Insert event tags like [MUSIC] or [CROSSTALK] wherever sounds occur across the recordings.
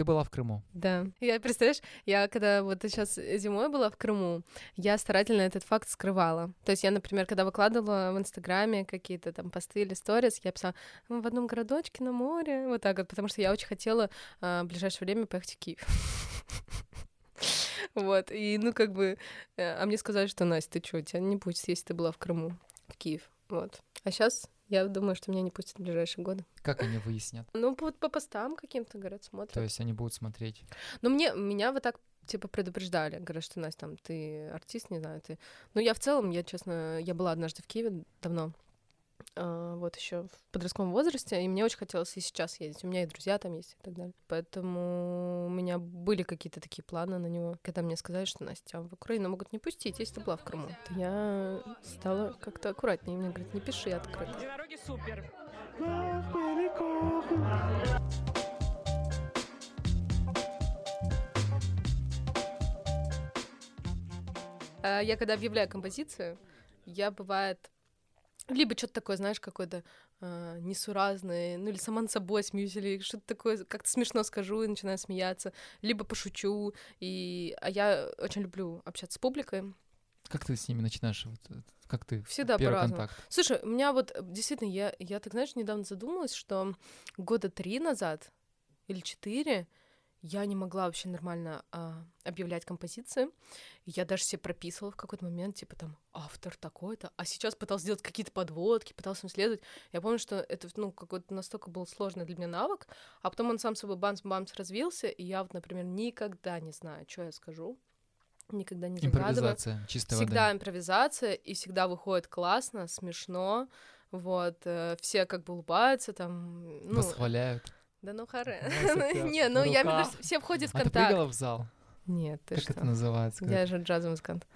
Ты была в Крыму. Да. Я, представляешь, я когда вот сейчас зимой была в Крыму, я старательно этот факт скрывала. То есть я, например, когда выкладывала в Инстаграме какие-то там посты или сторис, я писала «Ну, в одном городочке на море, вот так вот, потому что я очень хотела а, в ближайшее время поехать в Киев. [LAUGHS] Вот, и ну как бы, э, а мне сказали, что, Настя, ты что, тебя не будет если ты была в Крыму, в Киев, вот. А сейчас я думаю, что меня не пустят в ближайшие годы. Как они выяснят? [LAUGHS] Ну, вот по постам каким-то, говорят, смотрят. То есть они будут смотреть. Ну, мне, меня вот так типа предупреждали, говорят, что Настя, там, ты артист, не знаю, ты... Ну, я в целом, я, честно, я была однажды в Киеве давно, вот еще в подростковом возрасте, и мне очень хотелось и сейчас ездить. У меня и друзья там есть и так далее. Поэтому у меня были какие-то такие планы на него. Когда мне сказали, что Настя, в Украину могут не пустить, если ты была в Крыму, то я стала как-то аккуратнее. Мне говорят, не пиши открыто. Дороги супер. А, я когда объявляю композицию, я бывает либо что-то такое, знаешь, какое-то э, несуразное, ну или сама над собой смеюсь, или что-то такое, как-то смешно скажу и начинаю смеяться, либо пошучу, и... а я очень люблю общаться с публикой. Как ты с ними начинаешь? Вот, э, как ты Всегда первый контакт? Слушай, у меня вот действительно, я, я так, знаешь, недавно задумалась, что года три назад или четыре я не могла вообще нормально а, объявлять композиции. Я даже себе прописывала в какой-то момент, типа там автор такой-то, а сейчас пыталась сделать какие-то подводки, пыталась им следовать. Я помню, что это ну какой-то настолько был сложный для меня навык, а потом он сам собой бамс-бамс развился, и я вот, например, никогда не знаю, что я скажу, никогда не загадываю. Импровизация, чистая Всегда вода. импровизация, и всегда выходит классно, смешно, вот, э, все как бы улыбаются, там, ну... Восхваляют. Да ну харе. [LAUGHS] Не, ну я имею все входят в контакт. А ты прыгала в зал? Нет, ты Как это называется? Я же джазовый музыкант.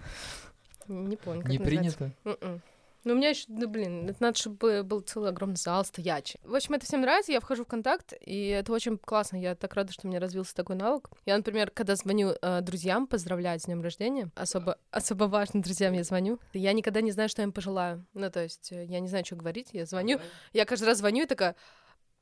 Не помню, как Не принято? М-м. Ну, у меня еще, ну, блин, это надо, чтобы был целый огромный зал стоячий. В общем, это всем нравится, я вхожу в контакт, и это очень классно. Я так рада, что у меня развился такой навык. Я, например, когда звоню э, друзьям поздравлять с днем рождения, особо, особо важным друзьям я звоню, я никогда не знаю, что я им пожелаю. Ну, то есть, э, я не знаю, что говорить, я звоню, я каждый раз звоню и такая,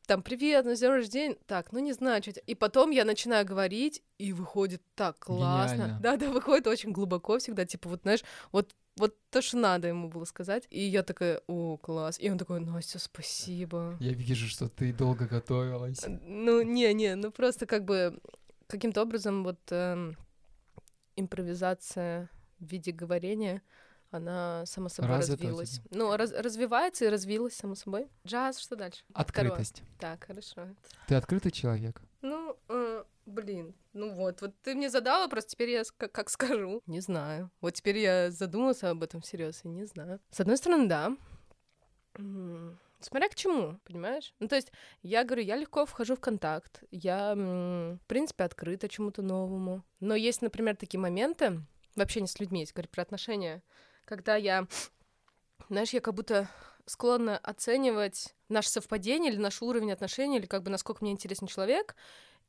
там, привет, на день рождения. Так, ну не знаю, что И потом я начинаю говорить, и выходит так классно. Да, да, выходит очень глубоко всегда. Типа, вот знаешь, вот вот то, что надо ему было сказать. И я такая, о, класс. И он такой, Настя, спасибо. Я вижу, что ты долго готовилась. Ну, не-не, ну просто как бы каким-то образом вот э, импровизация в виде говорения, она само собой Развита развилась. Ну, раз, развивается и развилась само собой. Джаз, что дальше? Открытость. Второе. Так, хорошо. Ты открытый человек? Ну, э, блин, ну вот, вот ты мне задала, просто теперь я как, как скажу. Не знаю. Вот теперь я задумался об этом всерьез и не знаю. С одной стороны, да. Смотря к чему, понимаешь? Ну, то есть, я говорю, я легко вхожу в контакт, я, в принципе, открыта чему-то новому. Но есть, например, такие моменты, вообще не с людьми, если говорить про отношения, когда я, знаешь, я как будто склонна оценивать наше совпадение или наш уровень отношений, или как бы насколько мне интересен человек,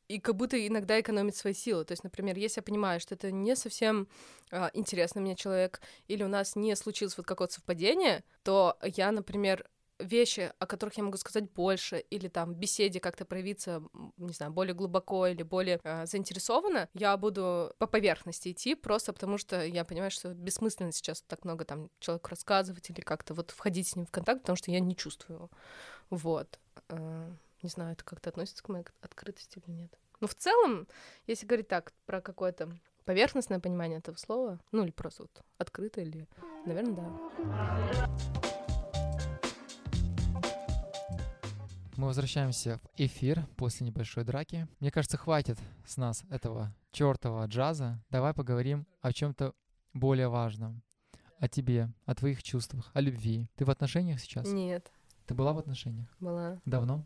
и как будто иногда экономить свои силы. То есть, например, если я понимаю, что это не совсем э, интересный мне человек, или у нас не случилось вот какое-то совпадение, то я, например, вещи, о которых я могу сказать больше, или там беседе как-то проявиться, не знаю, более глубоко или более э, заинтересованно, я буду по поверхности идти, просто потому что я понимаю, что бессмысленно сейчас так много там человеку рассказывать или как-то вот входить с ним в контакт, потому что я не чувствую его. Вот. Э, не знаю, это как-то относится к моей открытости или нет. Но в целом, если говорить так про какое-то поверхностное понимание этого слова, ну или просто вот открыто или, наверное, да. Мы возвращаемся в эфир после небольшой драки. Мне кажется, хватит с нас этого чертового джаза. Давай поговорим о чем-то более важном. О тебе, о твоих чувствах, о любви. Ты в отношениях сейчас? Нет. Ты была в отношениях? Была. Давно?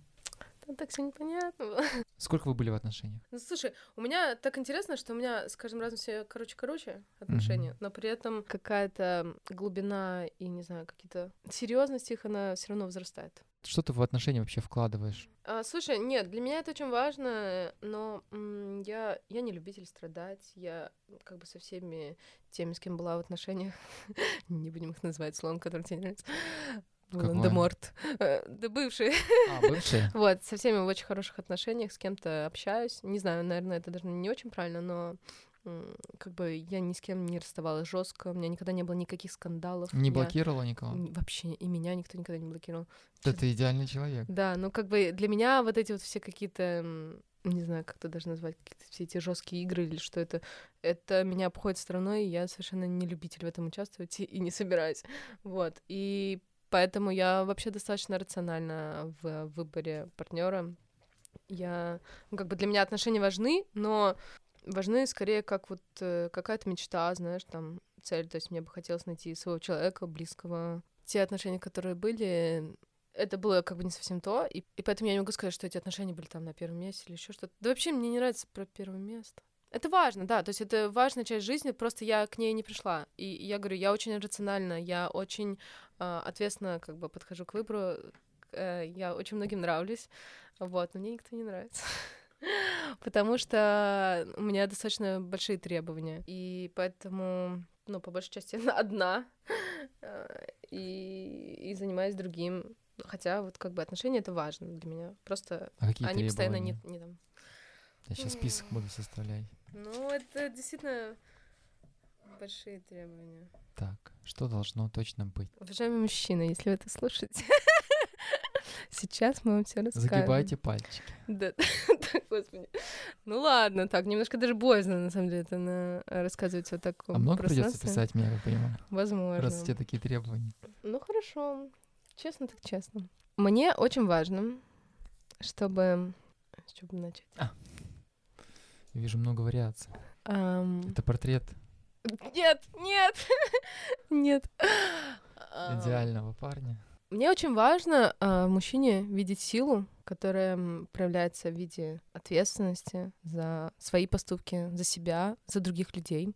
Там так все непонятно было. [LAUGHS] Сколько вы были в отношениях? Ну, слушай, у меня так интересно, что у меня с каждым разом все короче-короче отношения, mm-hmm. но при этом какая-то глубина и, не знаю, какие-то серьезность их, она все равно возрастает. Что ты в отношения вообще вкладываешь? А, слушай, нет, для меня это очень важно, но м- я, я не любитель страдать. Я как бы со всеми теми, с кем была в отношениях, [LAUGHS] не будем их называть словом, который тебе нравится, Какое? Деморт. Да бывший. А, бывшие? [LAUGHS] Вот, со всеми в очень хороших отношениях, с кем-то общаюсь. Не знаю, наверное, это даже не очень правильно, но как бы я ни с кем не расставалась жестко, у меня никогда не было никаких скандалов. Не Я- блокировала никого? Вообще, и меня никто никогда не блокировал. Да ты идеальный человек. Да, ну как бы для меня вот эти вот все какие-то, не знаю, как это даже назвать, какие-то все эти жесткие игры или что это, это меня обходит стороной, и я совершенно не любитель в этом участвовать и, и не собираюсь. Вот. И поэтому я вообще достаточно рациональна в выборе партнера. Я, ну, как бы для меня отношения важны, но важны скорее как вот э, какая-то мечта, знаешь, там цель. То есть мне бы хотелось найти своего человека близкого. Те отношения, которые были, это было как бы не совсем то, и, и поэтому я не могу сказать, что эти отношения были там на первом месте или еще что-то. Да вообще мне не нравится про первое место. Это важно, да, то есть это важная часть жизни, просто я к ней не пришла. И я говорю, я очень рациональна, я очень э, ответственно как бы подхожу к выбору, э, я очень многим нравлюсь, вот, но мне никто не нравится. [LAUGHS] [LAUGHS] Потому что у меня достаточно большие требования, и поэтому, ну, по большей части, [LAUGHS] одна, э, и, и занимаюсь другим. Хотя вот как бы отношения — это важно для меня. Просто А какие они постоянно не, не там. Я сейчас список буду составлять. Ну, это действительно большие требования. Так, что должно точно быть? Уважаемый мужчина, если вы это слушаете, [LAUGHS] сейчас мы вам все расскажем. Загибайте пальчики. Да, [LAUGHS] господи. Ну ладно, так, немножко даже боязно, на самом деле, это на... рассказывать вот таком А много придется писать мне, я так понимаю? Возможно. Раз у тебя такие требования. Ну хорошо, честно так честно. Мне очень важно, чтобы... С чего бы начать? Я вижу много вариаций. Ам, Это портрет Нет, нет, [LAUGHS] нет. Идеального парня. Мне очень важно в мужчине видеть силу, которая проявляется в виде ответственности за свои поступки, за себя, за других людей.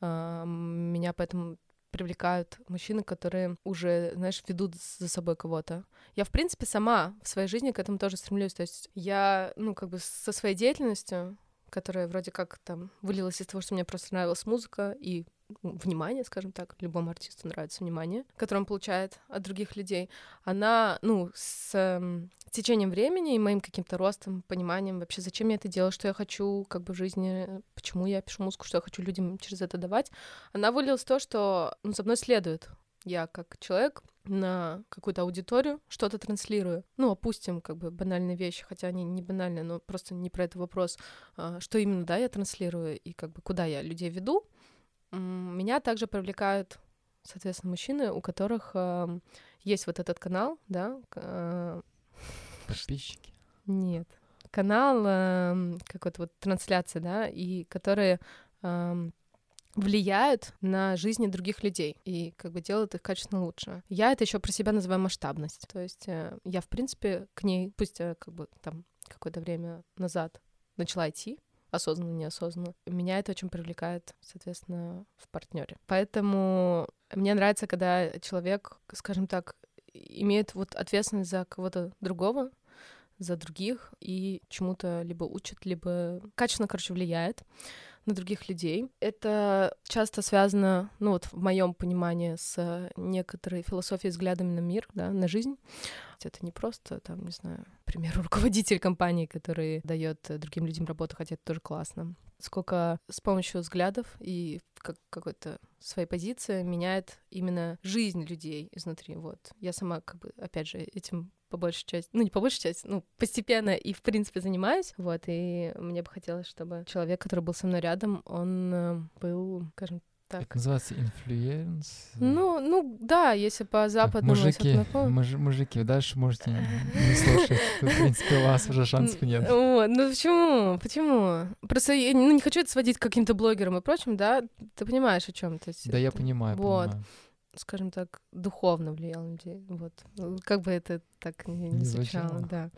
М, Меня поэтому привлекают мужчины, которые уже, знаешь, ведут за собой кого-то. Я, в принципе, сама в своей жизни к этому тоже стремлюсь. То есть я, ну, как бы со своей деятельностью, которая вроде как там вылилась из того, что мне просто нравилась музыка и внимание, скажем так, любому артисту нравится внимание, которое он получает от других людей, она, ну, с эм, течением времени и моим каким-то ростом, пониманием вообще, зачем я это делаю, что я хочу как бы в жизни, почему я пишу музыку, что я хочу людям через это давать, она вылилась в то, что ну, за мной следует. Я как человек на какую-то аудиторию что-то транслирую. Ну, опустим как бы банальные вещи, хотя они не банальные, но просто не про это вопрос. А, Что именно, да, я транслирую и как бы куда я людей веду. Меня также привлекают, соответственно, мужчины, у которых эм, есть вот этот канал, да, э, [LAUGHS] Подписчики. нет, канал эм, какой-то вот трансляции, да, и которые эм, влияют на жизни других людей и как бы делают их качественно лучше. Я это еще про себя называю масштабность. То есть э, я, в принципе, к ней, пусть э, как бы там какое-то время назад начала идти, осознанно, неосознанно. Меня это очень привлекает, соответственно, в партнере. Поэтому мне нравится, когда человек, скажем так, имеет вот ответственность за кого-то другого, за других и чему-то либо учит, либо качественно, короче, влияет на других людей. Это часто связано, ну вот в моем понимании, с некоторой философией, взглядами на мир, да, на жизнь. Это не просто, там, не знаю, к примеру, [LAUGHS] руководитель компании, который дает другим людям работу, хотя это тоже классно. Сколько с помощью взглядов и как какой-то своей позиции меняет именно жизнь людей изнутри. Вот. Я сама, как бы, опять же, этим по большей части, ну не по большей части, ну постепенно и в принципе занимаюсь, вот, и мне бы хотелось, чтобы человек, который был со мной рядом, он э, был, скажем так, Это называется influence. ну, ну да, если по Так, западному Мужики, муж- мужики, дальше можете не не слушать. В принципе, у вас уже шансов нет. Вот, ну почему? Почему? Просто я ну, не хочу это сводить к каким-то блогерам и прочим, да? Ты понимаешь, о чем? Да, я понимаю, вот. понимаю. Скажем так, духовно влиял на людей. Вот. Как бы это так не, не Не звучало, звучало. да.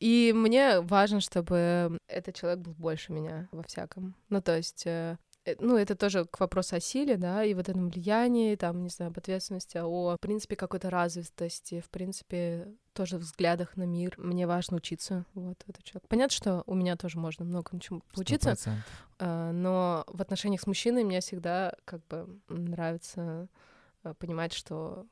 И мне важно, чтобы этот человек был больше меня во всяком. Ну, то есть, э, э, ну, это тоже к вопросу о силе, да, и вот этом влиянии, там, не знаю, об ответственности, о, в принципе, какой-то развитости, в принципе, тоже взглядах на мир. Мне важно учиться, вот, этот человек. Понятно, что у меня тоже можно много чему Сто учиться, процентов. а, но в отношениях с мужчиной мне всегда как бы нравится понимать, что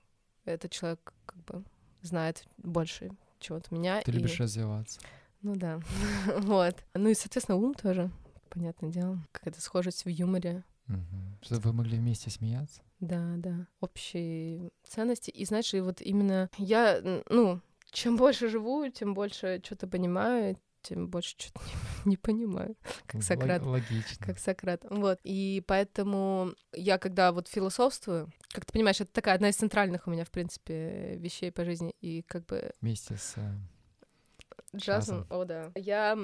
этот человек как бы знает больше чего-то меня. Ты и- любишь развиваться. Ну да, [LAUGHS] вот. Ну и, соответственно, ум тоже, понятное дело. Какая-то схожесть в юморе. Мгм. Чтобы вы могли вместе смеяться. Да, да. Общие ценности. И знаешь, и вот именно я, ну, чем больше живу, тем больше что-то понимаю, тем больше что-то не, [LAUGHS] не понимаю. Как Сократ. Логично. Как Сократ. Вот. И поэтому я, когда вот философствую, как ты понимаешь, это такая одна из центральных у меня, в принципе, вещей по жизни. И как бы Вместе с... э, Джазом, Джазом. о да. Я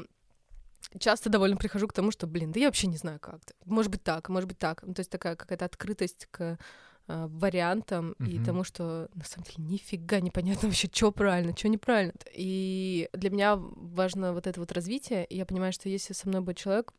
часто довольно прихожу к тому, что, блин, да я вообще не знаю как. -то. Может быть так, может быть так. Ну, то есть такая какая-то открытость к э, вариантам и Мгм. тому, что на самом деле нифига непонятно вообще, что правильно, что неправильно. И для меня важно вот это вот развитие, и я понимаю, что если со мной будет человек,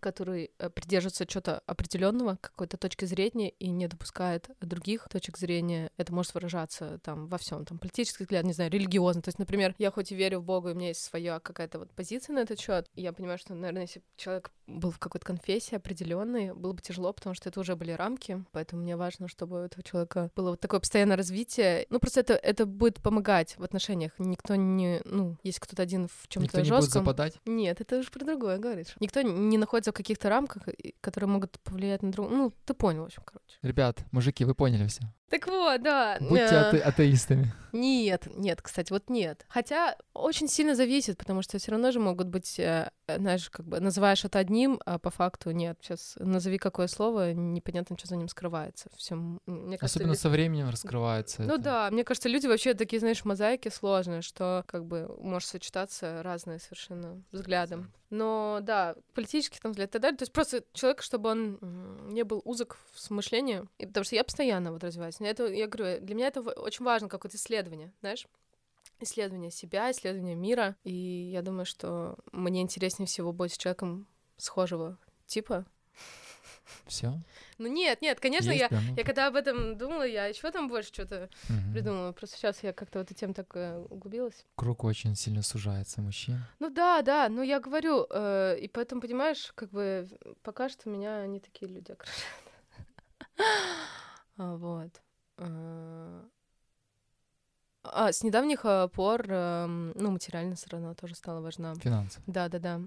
который э, придерживается чего-то определенного, какой-то точки зрения и не допускает других точек зрения, это может выражаться там во всем, там политический взгляд, не знаю, религиозно. То есть, например, я хоть и верю в Бога, и у меня есть своя какая-то вот позиция на этот счет, я понимаю, что, наверное, если человек был в какой-то конфессии определенной, было бы тяжело, потому что это уже были рамки, поэтому мне важно, чтобы у этого человека было вот такое постоянное развитие. Ну, просто это, это будет помогать в отношениях. Никто не, ну, есть кто-то один в чем-то Никто не будет жестком. западать. Нет, это уже про другое говоришь. Никто не находится в каких-то рамках, которые могут повлиять на другого. Ну, ты понял, в общем, короче. Ребят, мужики, вы поняли все. Так вот, да. Будьте э, ате- атеистами. Нет, нет, кстати, вот нет. Хотя очень сильно зависит, потому что все равно же могут быть, э, знаешь, как бы называешь это одним, а по факту нет. Сейчас назови какое слово, непонятно, что за ним скрывается. Все, мне кажется, Особенно лю- со временем раскрывается Ну это. да, мне кажется, люди вообще такие, знаешь, мозаики сложные, что как бы может сочетаться разные совершенно взглядом. Но да, политический там взгляд и так далее. То есть просто человек, чтобы он не был узок в мышлении. И потому что я постоянно вот развиваюсь. Мне Это, я говорю, для меня это очень важно, какое-то исследование, знаешь? Исследование себя, исследование мира. И я думаю, что мне интереснее всего быть с человеком схожего типа. Все. Ну нет, нет, конечно, я, да, ну, я когда об этом думала, я еще там больше что-то мгм. придумала. Просто сейчас я как-то в эту тему так э, углубилась. Круг очень сильно сужается мужчин. Ну да, да, ну я говорю, э, и поэтому, понимаешь, как бы пока что меня не такие люди окружают. [LAUGHS] А, Вот. А, А, с недавних э, пор, эм, ну, материальная сторона тоже стала важна. Финансы. Да, да, да.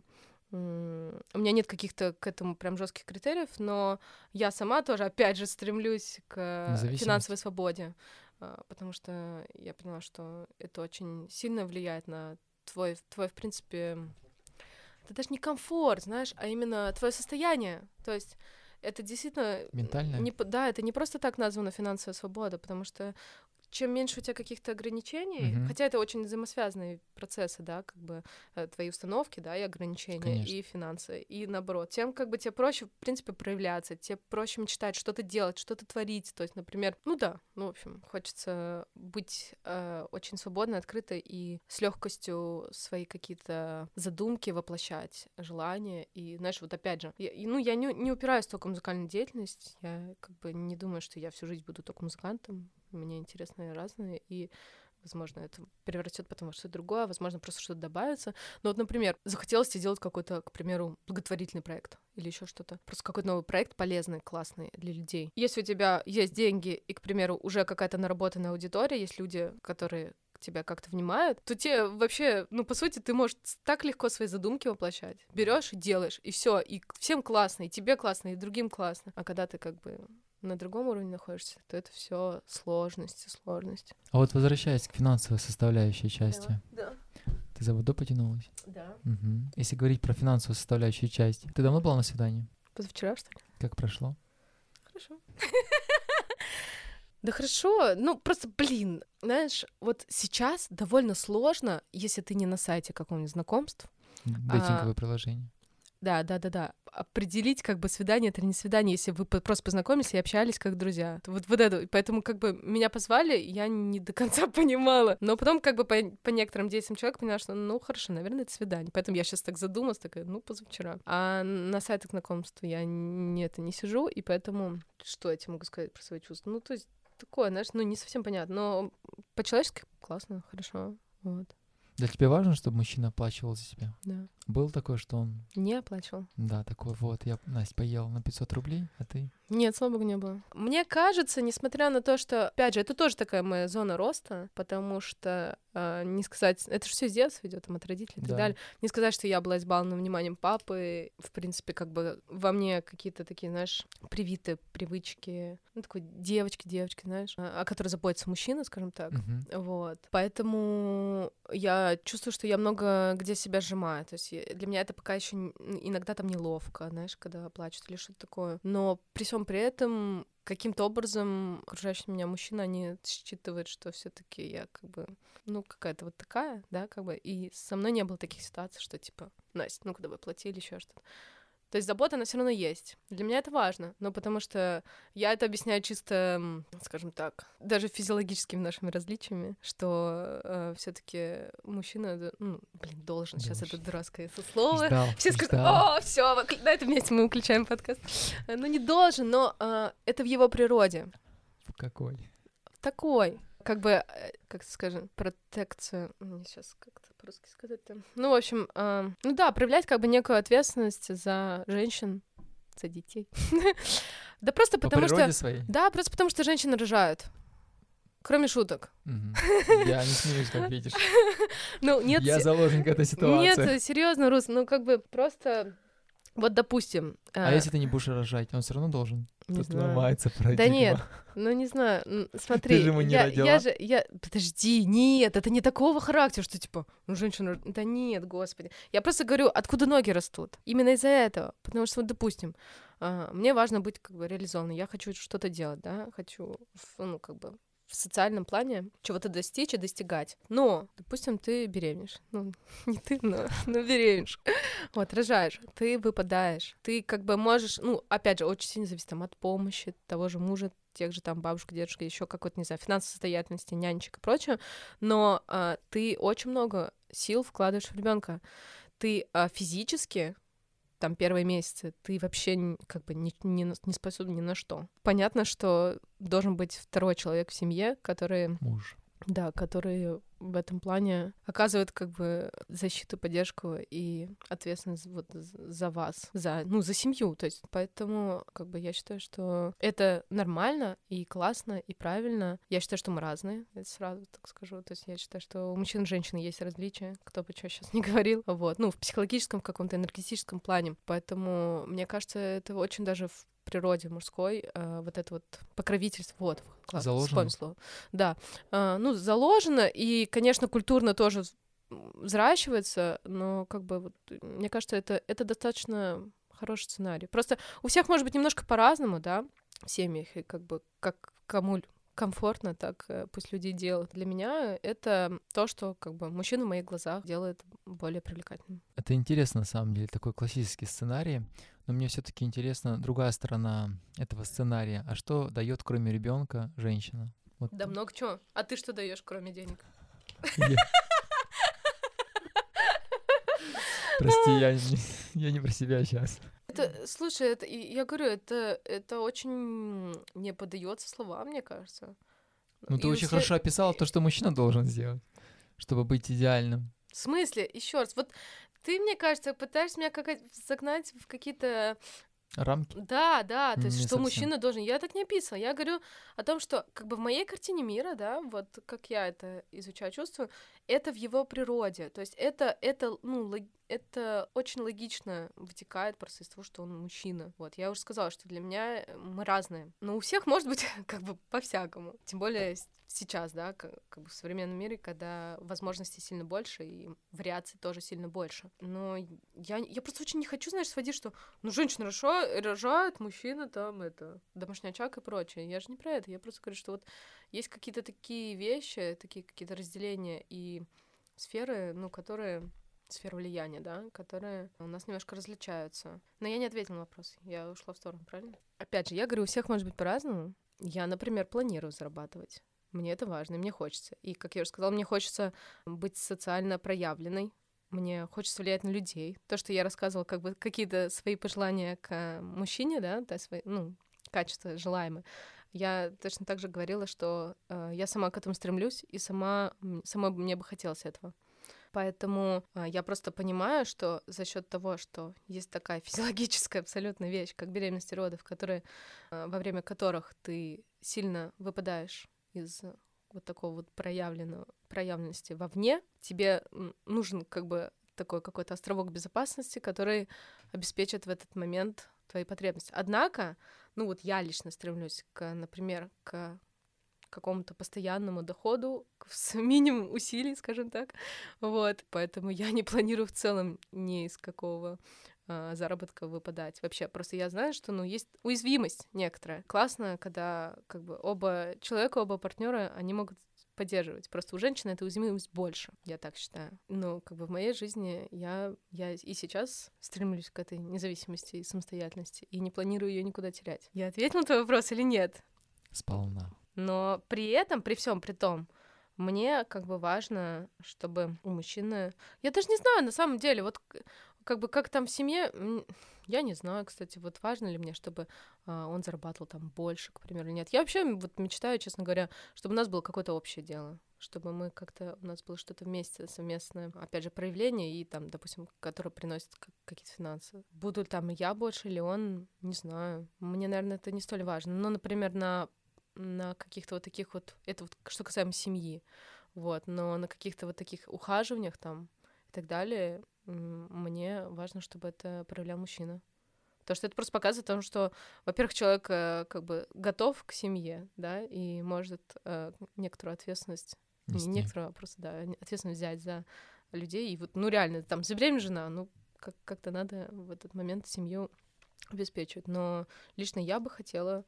У меня нет каких-то к этому прям жестких критериев, но я сама тоже, опять же, стремлюсь к финансовой свободе, а, потому что я поняла, что это очень сильно влияет на твой, твой, в принципе, это даже не комфорт, знаешь, а именно твое состояние. То есть это действительно Ментальное? не, да, это не просто так названо финансовая свобода, потому что чем меньше у тебя каких-то ограничений, Мгм. хотя это очень взаимосвязанные процессы, да, как бы э, твои установки, да, и ограничения, Конечно. и финансы, и наоборот, тем как бы тебе проще, в принципе, проявляться, тебе проще мечтать, что-то делать, что-то творить, то есть, например, ну да, ну, в общем, хочется быть э, очень свободной, открытой и с легкостью свои какие-то задумки воплощать, желания, и, знаешь, вот опять же, я- ну, я не, не упираюсь только в музыкальную деятельность, я как бы не думаю, что я всю жизнь буду только музыкантом, мне интересны разные, и Возможно, это превратит потом во что-то другое, возможно, просто что-то добавится. Но вот, например, захотелось тебе делать какой-то, к примеру, благотворительный проект или еще что-то. Просто какой-то новый проект полезный, классный для людей. Если у тебя есть деньги и, к примеру, уже какая-то наработанная аудитория, есть люди, которые тебя как-то внимают, то тебе вообще, ну, по сути, ты можешь так легко свои задумки воплощать. Берешь и делаешь, и все, и всем классно, и тебе классно, и другим классно. А когда ты как бы на другом уровне находишься, то это все сложности, сложности. А вот возвращаясь к финансовой составляющей части, Да. ты за водой потянулась? Да. Мгм. Если говорить про финансовую составляющую часть, ты давно была на свидании? Позавчера, что ли? Как прошло? Хорошо. [LAUGHS] Да хорошо, ну просто, блин, знаешь, вот сейчас довольно сложно, если ты не на сайте какого-нибудь знакомств, Дейтинговое приложение. Да, да, да, да, определить, как бы свидание это не свидание, если вы просто познакомились и общались как друзья. Вот, вот это, поэтому как бы меня позвали, я не до конца [LAUGHS] понимала, но потом как бы по, по некоторым действиям человека поняла, что ну хорошо, наверное, это свидание. Поэтому я сейчас так задумалась, такая, ну позавчера. А на сайтах знакомств я не, это не сижу, и поэтому что я тебе могу сказать про свои чувства? Ну то есть такое, знаешь, ну не совсем понятно, но по-человечески классно, хорошо, вот, Для тебя важно, чтобы мужчина оплачивал за тебя? да. Был такое, что он... Не оплачивал. Да, такой вот, я, Настя, поел на 500 рублей, а ты? Нет, слава богу, не было. Мне кажется, несмотря на то, что, опять же, это тоже такая моя зона роста, потому что э, не сказать, это же все с детства идет, там, от родителей и так Да. далее. Не сказать, что я была избалована вниманием папы, в принципе, как бы во мне какие-то такие, знаешь, привитые привычки, ну, такой девочки, девочки, знаешь, о о которой заботится мужчина, скажем так. Мгм. Вот. Поэтому я чувствую, что я много где себя сжимаю. То есть я- для меня это пока еще иногда там неловко, знаешь, когда плачут или что-то такое. Но при всем при этом каким-то образом окружающий меня мужчина, они считывают, что все таки я как бы, ну, какая-то вот такая, да, как бы. И со мной не было таких ситуаций, что типа, Настя, ну-ка давай плати или еще что-то. То есть забота, она все равно есть. Для меня это важно, но потому что я это объясняю чисто, скажем так, даже физиологическими нашими различиями, что все таки мужчина, ну, блин, должен, сейчас это Должен. дурацкое слово. Ждал, Все скажут, ждал. о, все, на этом месте мы выключаем подкаст. Э, Ну, не должен, но э, это в его природе. В Какой? Такой, как бы, э, как скажем, протекция. Мне сейчас как-то по-русски сказать-то. Ну, в общем, э, ну да, проявлять как бы некую ответственность за женщин, за детей. [LAUGHS] Да просто По потому что... своей? Да, просто потому что женщины рожают. Кроме шуток. [LAUGHS] Я не смеюсь, как видишь. [LAUGHS] Ну, нет... Я заложник этой Нет, ситуации. серьезно, Рус, ну как бы просто... Вот, допустим... А э, если ты не будешь рожать, он все равно должен? Не Тут знаю. ломается парадигма. Да нет, ну не знаю, [LAUGHS] смотри, же ему не я, родила. я же, я, подожди, нет, это не такого характера, что типа, ну женщина, да нет, господи, я просто говорю, откуда ноги растут, именно из-за этого, потому что вот, допустим, а, мне важно быть как бы реализованной, я хочу что-то делать, да, хочу, ну как бы в социальном плане чего-то достичь и достигать. Но, допустим, ты беременеешь. Ну, [LAUGHS] не ты, но, но беременеешь. Вот, рожаешь, ты выпадаешь. Ты как бы можешь, ну, опять же, очень сильно зависит там от помощи того же мужа, тех же там бабушка, дедушка, еще какой-то, не знаю, финансовой состоятельности, нянечек и прочее. Но а, ты очень много сил вкладываешь в ребенка. Ты а, физически там первые месяцы ты вообще как бы не, не, не способен ни на что. Понятно, что должен быть второй человек в семье, который Муж. да, который в этом плане оказывает как бы защиту, поддержку и ответственность вот за вас, за, ну, за семью, то есть поэтому как бы я считаю, что это нормально и классно и правильно. Я считаю, что мы разные, это сразу так скажу, то есть я считаю, что у мужчин и женщин есть различия, кто бы что сейчас не [LAUGHS] говорил, вот, ну, в психологическом, в каком-то энергетическом плане, поэтому мне кажется, это очень даже в природе мужской э, вот это вот покровительство, вот, классно, Заложено? Да, а, ну, заложено, и, конечно, культурно тоже взращивается, но как бы, вот, мне кажется, это, это достаточно хороший сценарий. Просто у всех может быть немножко по-разному, да, в семьях, и как бы как кому комфортно, так э, пусть люди делают. Для меня это то, что как бы мужчина в моих глазах делает более привлекательным. Это интересно, на самом деле, такой классический сценарий. Но мне все-таки интересна другая сторона этого сценария. А что дает, кроме ребенка, женщина? Вот Да много чего. А ты что даешь, кроме денег? [LAUGHS] Прости, я не, я не про себя сейчас. Это, слушай, это, я говорю, это, это очень не поддается словам, мне кажется. Ну, ты И очень всех- хорошо описала то, что мужчина должен сделать, чтобы быть идеальным. В смысле? Еще раз, вот ты, мне кажется, пытаешься меня как загнать в какие-то... Рамки? Да, да, то есть, Не что совсем. мужчина должен. Я так не описывала. Я говорю о том, что как бы в моей картине мира, да, вот как я это изучаю, чувствую, это в его природе. То есть это, это, ну, это очень логично вытекает просто из того, что он мужчина. Вот, я уже сказала, что для меня э, мы разные. Но у всех может быть [LAUGHS] как бы по-всякому. Тем более сейчас, да, как, как бы в современном мире, когда возможностей сильно больше и вариаций тоже сильно больше. Но я, я просто очень не хочу, знаешь, сводить, что ну, женщина рожа- рожает, мужчина там это, домашний очаг и прочее. Я же не про это. Я просто говорю, что вот есть какие-то такие вещи, такие какие-то разделения и сферы, ну, которые сферы влияния, да, которые у нас немножко различаются. Но я не ответила на вопрос. Я ушла в сторону, правильно? Опять же, я говорю, у всех может быть по-разному. Я, например, планирую зарабатывать. Мне это важно, мне хочется. И, как я уже сказала, мне хочется быть социально проявленной. Мне хочется влиять на людей. То, что я рассказывала, как бы какие-то свои пожелания к мужчине, да, есть свои, ну, качества желаемые. Я точно так же говорила, что э, я сама к этому стремлюсь, и сама, самой мне бы хотелось этого. Поэтому а, я просто понимаю, что за счет того, что есть такая [LAUGHS] физиологическая абсолютно вещь, как беременность и родов, которые, а, во время которых ты сильно выпадаешь из вот такого вот проявленного, проявленности вовне, тебе нужен как бы такой какой-то островок безопасности, который обеспечит в этот момент твои потребности. Однако, ну вот я лично стремлюсь к, например, к какому-то постоянному доходу с минимум усилий, скажем так. Вот, поэтому я не планирую в целом ни из какого а, заработка выпадать. Вообще, просто я знаю, что, ну, есть уязвимость некоторая. Классно, когда как бы оба человека, оба партнера, они могут поддерживать. Просто у женщины эта уязвимость больше, я так считаю. Но как бы в моей жизни я, я и сейчас стремлюсь к этой независимости и самостоятельности, и не планирую ее никуда терять. Я ответила на твой вопрос или нет? Сполна. Но при этом, при всем при том, мне как бы важно, чтобы у мужчины... Я даже не знаю, на самом деле, вот как бы как там в семье, я не знаю, кстати, вот важно ли мне, чтобы а, он зарабатывал там больше, к примеру, нет. Я вообще вот мечтаю, честно говоря, чтобы у нас было какое-то общее дело, чтобы мы как-то, у нас было что-то вместе совместное, опять же, проявление и там, допустим, которое приносит какие-то финансы. Буду там я больше или он, не знаю. Мне, наверное, это не столь важно. Но, например, на на каких-то вот таких вот, это вот что касаемо семьи, вот, но на каких-то вот таких ухаживаниях там и так далее, мне важно, чтобы это проявлял мужчина. Потому что это просто показывает о том, что, во-первых, человек э, как бы готов к семье, да, и может э, некоторую ответственность, Нести. не некоторую, а просто, да, ответственность взять за людей. И вот, ну, реально, там, забеременна жена, ну, как- как-то надо в этот момент семью обеспечивать. Но лично я бы хотела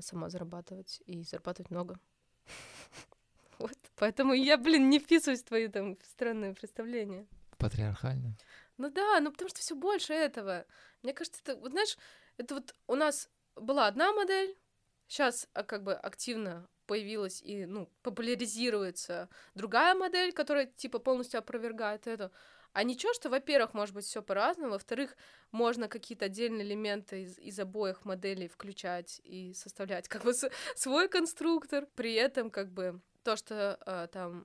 сама зарабатывать и зарабатывать много. [LAUGHS] Вот. Поэтому я, блин, не вписываюсь в твои там странные представления. Патриархально? Ну да, ну потому что все больше этого. Мне кажется, это, вот знаешь, это вот у нас была одна модель, сейчас а, как бы активно появилась и, ну, популяризируется другая модель, которая, типа, полностью опровергает это. А ничего, что, во-первых, может быть все по-разному, во-вторых, можно какие-то отдельные элементы из, из обоих моделей включать и составлять как бы свой конструктор. При этом как бы то, что э, там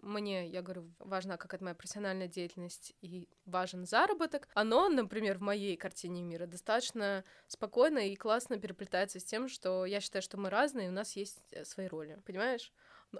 мне, я говорю, важна какая-то моя профессиональная деятельность и важен заработок, оно, например, в моей картине мира достаточно спокойно и классно переплетается с тем, что я считаю, что мы разные, и у нас есть э, свои роли, понимаешь?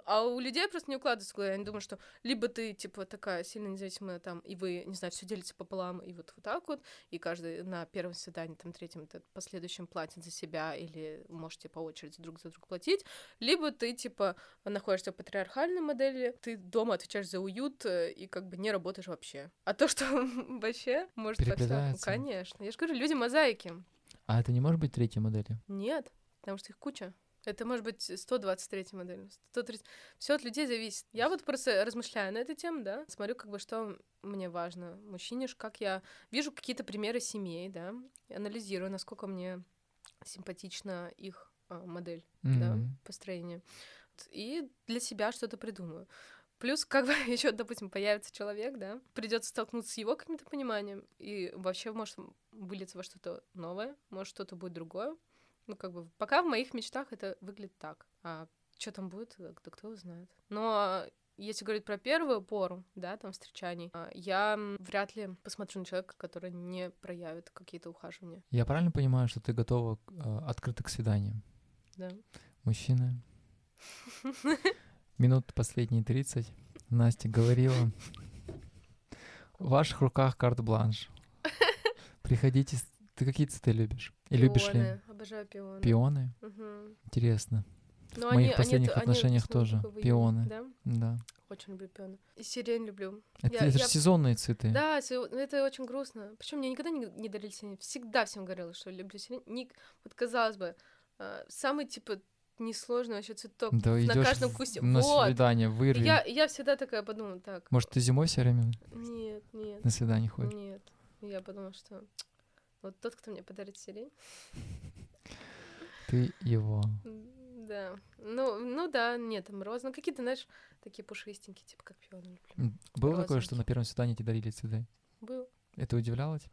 А у людей просто не укладывается в голове. Они думают, что либо ты, типа, такая сильно независимая там, и вы, не знаю, все делите пополам, и вот, вот так вот, и каждый на первом свидании, там, третьем, последующем платит за себя, или можете по очереди друг за друга платить, либо ты, типа, находишься в патриархальной модели, ты дома отвечаешь за уют э, и как бы не работаешь вообще. А то, что [LAUGHS] вообще может по Конечно. Я же говорю, люди мозаики. А это не может быть третьей моделью? Нет, потому что их куча. Это может быть 123 модель, 130. Все от людей зависит. Я вот просто размышляю на эту тему, да, смотрю, как бы, что мне важно. Мужчине, как я вижу какие-то примеры семей, да, анализирую, насколько мне симпатична их а, модель, mm-hmm. да, построения. И для себя что-то придумаю. Плюс, как бы [LAUGHS] еще, допустим, появится человек, да, придется столкнуться с его каким-то пониманием, и вообще может вылиться во что-то новое, может что-то будет другое. Ну, как бы, пока в моих мечтах это выглядит так. А что там будет, да кто знает. Но если говорить про первую пору, да, там встречаний, а, я вряд ли посмотрю на человека, который не проявит какие-то ухаживания. Я правильно понимаю, что ты готова э, открыто к свиданиям? Да. Мужчины. [LAUGHS] Минут последние 30. Настя говорила. В ваших руках карт-бланш. [LAUGHS] Приходите ты какие цветы любишь? И пионы. любишь ли? Обожаю пионы. Пионы? Угу. Интересно. Но в моих они, последних они, отношениях они, тоже пионы. Да? Да. Очень люблю пионы. И сирень люблю. Это, я, это я... же сезонные цветы. Да, это очень грустно. Причем мне никогда не, не дарили сирень. Всегда всем говорила, что люблю сирень. Не, вот казалось бы, а, самый типа несложный вообще цветок да, на каждом кусте. На вот. свидание, вырви. Я, я всегда такая подумала, так. Может, ты зимой все время? Нет, нет. На свидание ходишь? Нет. Я подумала, что вот тот, кто мне подарит сирень. Ты его. Да. Ну, ну да, нет, там роз. Ну, какие-то, знаешь, такие пушистенькие, типа как пионы люблю. Было Розовенькие. такое, что на первом свидании тебе дарили цветы? Был. Это удивляло тебя?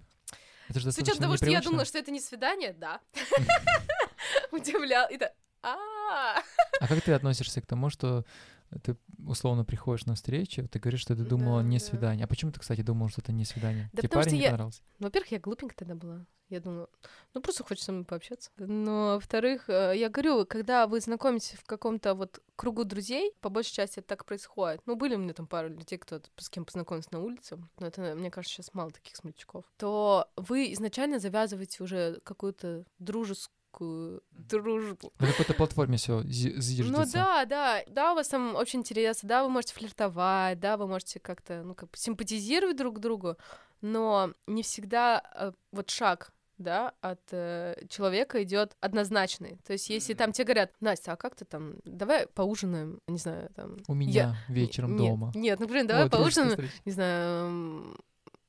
Это же С учетом того, что я думала, что это не свидание, да. [LAUGHS] Удивлял. И А как ты относишься к тому, что ты условно приходишь на встречу, ты говоришь, что ты думала Да, не да. свидание. А почему ты, кстати, думала, что это не свидание? Да Тебе парень не я- понравился? Ну, Во-первых, я глупенькая тогда была. Я думала, ну просто хочешь со мной пообщаться. Но, во-вторых, э, я говорю, когда вы знакомитесь в каком-то вот кругу друзей, по большей части это так происходит. Ну, были у меня там пару людей, кто с кем познакомился на улице, но это, мне кажется, сейчас мало таких смельчаков, то вы изначально завязываете уже какую-то дружескую дружбу. На какой-то платформе все зиждется. Ну да, да, да, у вас там общий интерес, да, вы можете флиртовать, да, вы можете как-то, ну, как бы симпатизировать друг другу, но не всегда э, вот шаг да, от э, человека идет однозначный. То есть, если там тебе говорят, Настя, а как ты там, давай поужинаем, не знаю, там. У я- меня вечером Нет, дома. Нет, ну, блин, давай Вот, поужинаем, не знаю,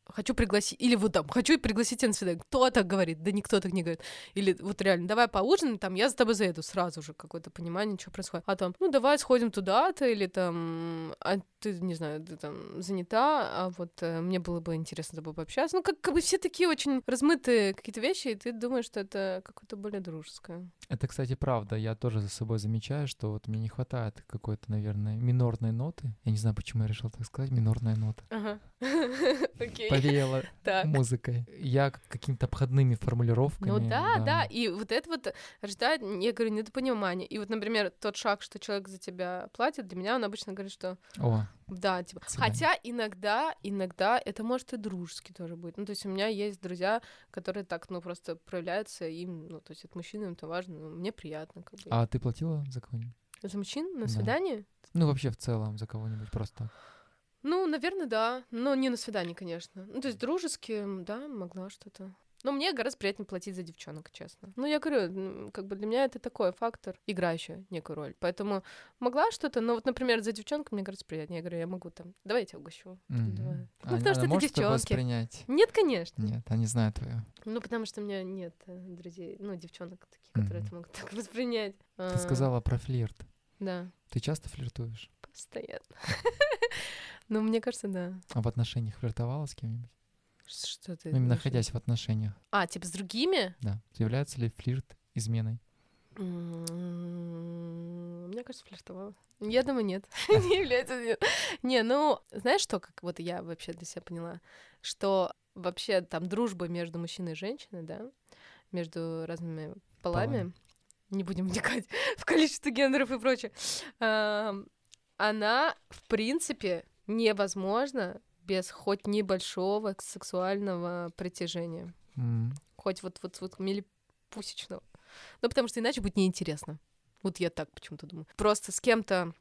хочу пригласить, или вот там, хочу пригласить тебя на свидание. Кто так говорит? Да никто так не говорит. Или вот реально, давай поужинаем, там, я за тобой заеду. Сразу же какое-то понимание, что происходит. А там, ну, давай сходим туда-то, или там, а ты, не знаю, ты там занята, а вот э, мне было бы интересно с тобой пообщаться. Ну, как, как бы все такие очень размытые какие-то вещи, и ты думаешь, что это какое-то более дружеское. Это, кстати, правда. Я тоже за собой замечаю, что вот мне не хватает какой-то, наверное, минорной ноты. Я не знаю, почему я решил так сказать, минорная нота. Ага. [LAUGHS] Окей. Повеяла [LAUGHS] Так. музыкой. Я какими-то обходными формулировками. Ну да, да, и вот это вот рождает, я говорю, недопонимание. И вот, например, тот шаг, что человек за тебя платит, для меня он обычно говорит, что О, да, типа. Свидание. Хотя иногда, иногда это может и дружески тоже быть. Ну, то есть у меня есть друзья, которые так, ну, просто проявляются им, ну, то есть это мужчинам это важно, ну, мне приятно, как бы. а ты платила за кого-нибудь? За мужчин на Да. свидание? Ну, вообще в целом за кого-нибудь просто. Ну, наверное, да. Но не на свидание, конечно. Ну, то есть дружески, да, могла что-то. Но мне гораздо приятнее платить за девчонок, честно. Ну, я говорю, как бы для меня это такой фактор, играющий некую роль. Поэтому могла что-то, но вот, например, за девчонку мне гораздо приятнее. Я говорю, я могу там, давай я тебя угощу. Давай. А Ну, она- потому что это девчонки. воспринять? Нет, конечно. Нет, они знают твою. Ну, потому что у меня нет э, друзей, ну, девчонок таких, которые Мгм. это могут так [LAUGHS] воспринять. Ты А, сказала про флирт. Да, Ты часто флиртуешь? постоянно. [LAUGHS] Ну, мне кажется, да. А в отношениях флиртовала с кем-нибудь? Что ты... Ну, именно находясь в отношениях, А, типа с другими? да. Является ли флирт изменой? М, Мне кажется, флиртовала. Я думаю, нет. [LAUGHS] Не является. нет. Не, ну, знаешь что, как вот я вообще для себя поняла, что вообще там дружба между мужчиной и женщиной, да, между разными полами, не будем вникать [LAUGHS] в количество гендеров и прочее, она, в принципе, невозможна без хоть небольшого сексуального притяжения М, хоть вот вот вот милипусечного. Ну, потому что иначе будет неинтересно. Вот я так почему-то думаю. Просто с кем-то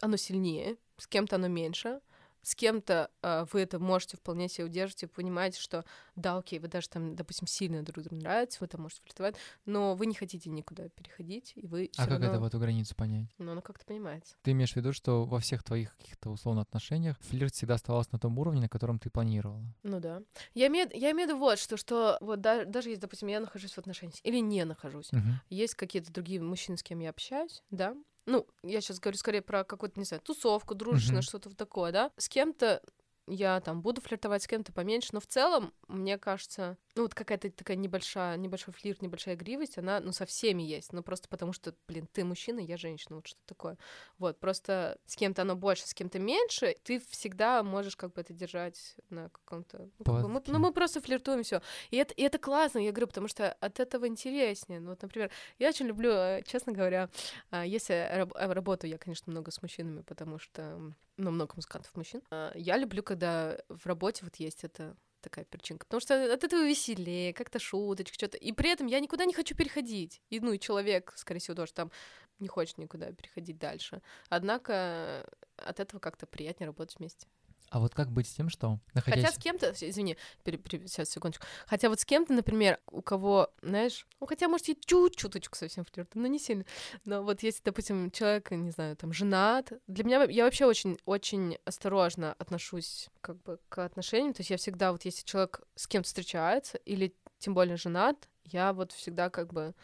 оно сильнее, с кем-то оно меньше, с кем-то а, вы это можете вполне себе удерживать и понимаете, что да, окей, вы даже там, допустим, сильно друг другу нравитесь, вы там можете флиртовать, но вы не хотите никуда переходить, и вы А как это равно- в эту границу понять? Ну, оно как-то понимается. Ты имеешь в виду, что во всех твоих каких-то условно отношениях флирт всегда оставался на том уровне, на котором ты планировала? Ну да. Я имею, я имею в виду вот, что, что вот да- даже если, допустим, я нахожусь в отношениях или не нахожусь, Мгм. есть какие-то другие мужчины, с кем я общаюсь, да. Ну, я сейчас говорю скорее про какую-то, не знаю, тусовку, дружественное, Мгм. что-то такое, да. С кем-то я там буду флиртовать, с кем-то поменьше, но в целом, мне кажется, ну вот какая-то такая небольшая, небольшой флирт, небольшая игривость, она, ну, со всеми есть, ну, просто потому что, блин, ты мужчина, я женщина, вот что такое. Вот, просто с кем-то оно больше, с кем-то меньше, ты всегда можешь как бы это держать на каком-то... Ну, как бы мы, ну, мы просто флиртуем, все. И это, и это классно, я говорю, потому что от этого интереснее. Ну, вот, например, я очень люблю, э, честно говоря, а, если раб- а, работаю я, конечно, много с мужчинами, потому что, ну, много музыкантов мужчин. А, Я люблю, когда в работе вот есть это такая перчинка. Потому что от этого веселее, как-то шуточка, что-то. И при этом я никуда не хочу переходить. И, ну, и человек, скорее всего, тоже там не хочет никуда переходить дальше. Однако э, от этого как-то приятнее работать вместе. А вот как быть с тем, что находясь... Хотя с кем-то, извини, пере- пере- сейчас, секундочку. Хотя вот с кем-то, например, у кого, знаешь, ну хотя, может, и чуть-чуточку совсем флирт, но не сильно. Но вот если, допустим, человек, не знаю, там, женат, для меня, я вообще очень, очень осторожно отношусь как бы к отношениям, то есть я всегда, вот если человек с кем-то встречается, или тем более женат, я вот всегда как бы,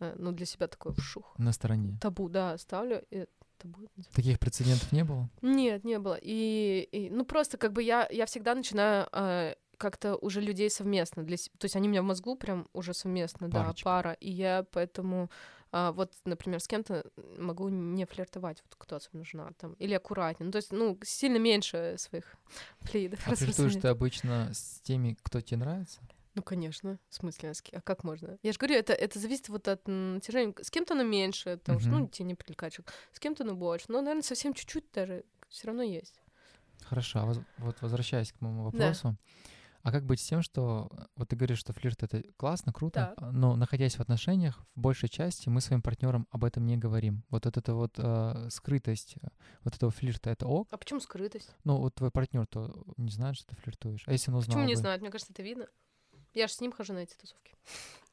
э, ну, для себя такой шух. на стороне. Табу, да, ставлю. и это называется? Таких прецедентов не было? Нет, не было. И, и, ну просто как бы я, я всегда начинаю э, как-то уже людей совместно. Для, то есть они у меня в мозгу прям уже совместно, да, Парочка. пара. И я поэтому а, вот, например, с кем-то могу не флиртовать, вот кто особенно жена там, или аккуратнее. Ну, то есть, ну, сильно меньше своих [LAUGHS] флюидов. А флиртуешь ты обычно с теми, кто тебе нравится? Ну, конечно, в смысле, а как можно? Я же говорю, это, это зависит вот от натяжения. С кем-то оно меньше, потому uh-huh. что, ну, тебе не привлекает С кем-то оно больше. Но, наверное, совсем чуть-чуть даже все равно есть. Хорошо, а вот возвращаясь к моему вопросу. Да. А как быть с тем, что вот ты говоришь, что флирт это классно, круто, да. но находясь в отношениях, в большей части мы своим партнерам об этом не говорим. Вот эта вот э, скрытость вот этого флирта это ок. А почему скрытость? Ну вот твой партнер то не знает, что ты флиртуешь. А если он узнал? Почему не бы? знает? Мне кажется, это видно. Я же с ним хожу на эти тусовки.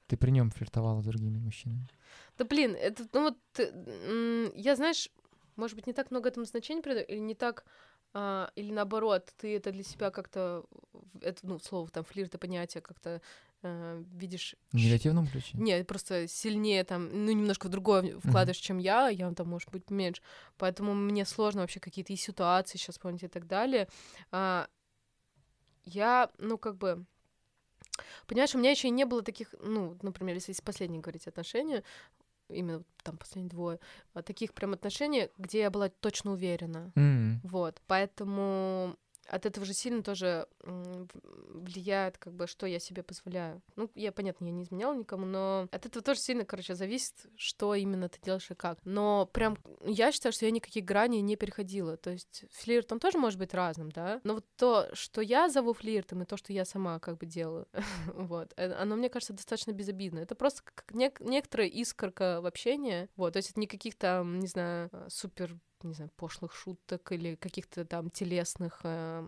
Ты при нем флиртовала с другими мужчинами? Да блин, это ну вот я знаешь, может быть не так много этому значения придаю или не так а, или наоборот, ты это для себя как-то, это, ну, слово там, флирт, это понятие как-то э, видишь... В негативном ключе? Нет, просто сильнее там, ну, немножко в другое вкладываешь, mm-hmm. чем я, я там, может быть, меньше. Поэтому мне сложно вообще какие-то и ситуации сейчас помнить и так далее. А, я, ну, как бы... Понимаешь, у меня еще и не было таких, ну, например, если из последних говорить отношения, именно там последние двое, а, таких прям отношений, где я была точно уверена. Mm. Вот, поэтому от этого же сильно тоже влияет, как бы, что я себе позволяю. Ну, я, понятно, я не изменяла никому, но от этого тоже сильно, короче, зависит, что именно ты делаешь и как. Но прям я считаю, что я никаких граней не переходила. То есть флирт, он тоже может быть разным, да? Но вот то, что я зову флиртом, и то, что я сама как бы делаю, [LAUGHS] вот, э, оно, мне кажется, достаточно безобидно. Это просто как нек- некоторая искорка в общении, вот, то есть это не каких-то, не знаю, супер не знаю, пошлых шуток или каких-то там телесных э,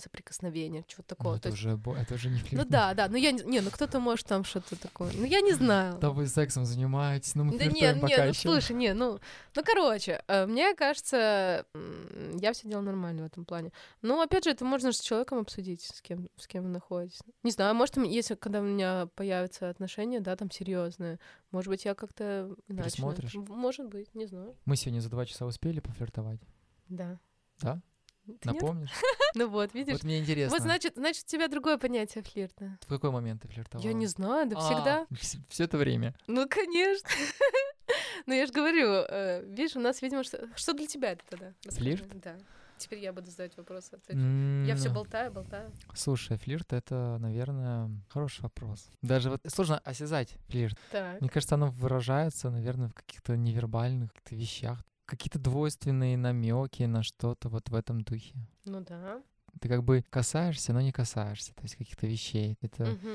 соприкосновения, чего-то такого. Ну, это, уже, есть... это уже не. Ну да, да, ну я не, не, ну кто-то может там что-то такое, ну я не знаю. Да вы сексом занимаетесь, ну мы да нет, нет, ну слушай, не, ну, ну короче, э, мне кажется, я все делала нормально в этом плане. Ну опять же, это можно с человеком обсудить, с кем, с кем вы находитесь. Не знаю, может, если когда у меня появятся отношения, да, там серьезные, может быть, я как-то иначе. Может быть, не знаю. Мы сегодня за два часа успели пофлиртовать? Да. Да? Ты Напомнишь? [LAUGHS] Ну вот, видишь? Вот мне интересно. Вот значит, значит, у тебя другое понятие флирта. В какой момент ты флиртовала? Я не знаю, да всегда. [LAUGHS] А, Все это время. Ну, конечно. [LAUGHS] Ну, я же говорю, э, видишь, у нас, видимо, что, что для тебя это тогда? Флирт? Да. Теперь я буду задавать вопросы. Я все болтаю, болтаю. Слушай, флирт это, наверное, хороший вопрос. Даже вот сложно осязать флирт. Так. Мне кажется, оно выражается, наверное, в каких-то невербальных вещах какие-то двойственные намеки на что-то вот в этом духе. Ну да. Ты как бы касаешься, но не касаешься, то есть каких-то вещей. Это угу.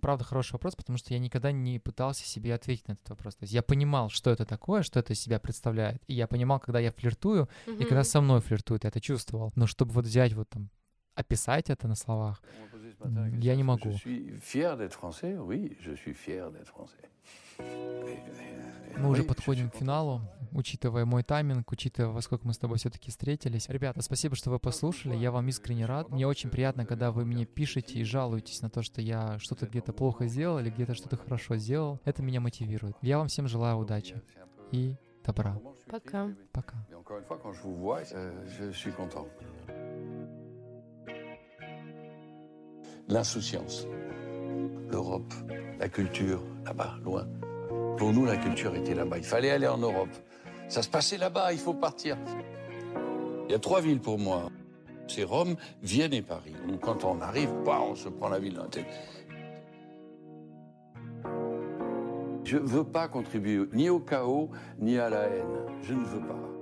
правда хороший вопрос, потому что я никогда не пытался себе ответить на этот вопрос. То есть я понимал, что это такое, что это из себя представляет, и я понимал, когда я флиртую, угу. и когда со мной флиртуют, я это чувствовал. Но чтобы вот взять вот там описать это на словах, я не могу. Мы уже подходим к финалу, учитывая мой тайминг, учитывая, во сколько мы с тобой все-таки встретились. Ребята, спасибо, что вы послушали, я вам искренне рад. Мне очень приятно, когда вы мне пишете и жалуетесь на то, что я что-то где-то плохо сделал или где-то что-то хорошо сделал. Это меня мотивирует. Я вам всем желаю удачи и добра. Пока. Пока. L'insouciance, l'Europe, la culture, là-bas, loin. Pour nous, la culture était là-bas. Il fallait aller en Europe. Ça se passait là-bas, il faut partir. Il y a trois villes pour moi. C'est Rome, Vienne et Paris. Donc quand on arrive, bah, on se prend la ville dans la tête. Je ne veux pas contribuer ni au chaos, ni à la haine. Je ne veux pas.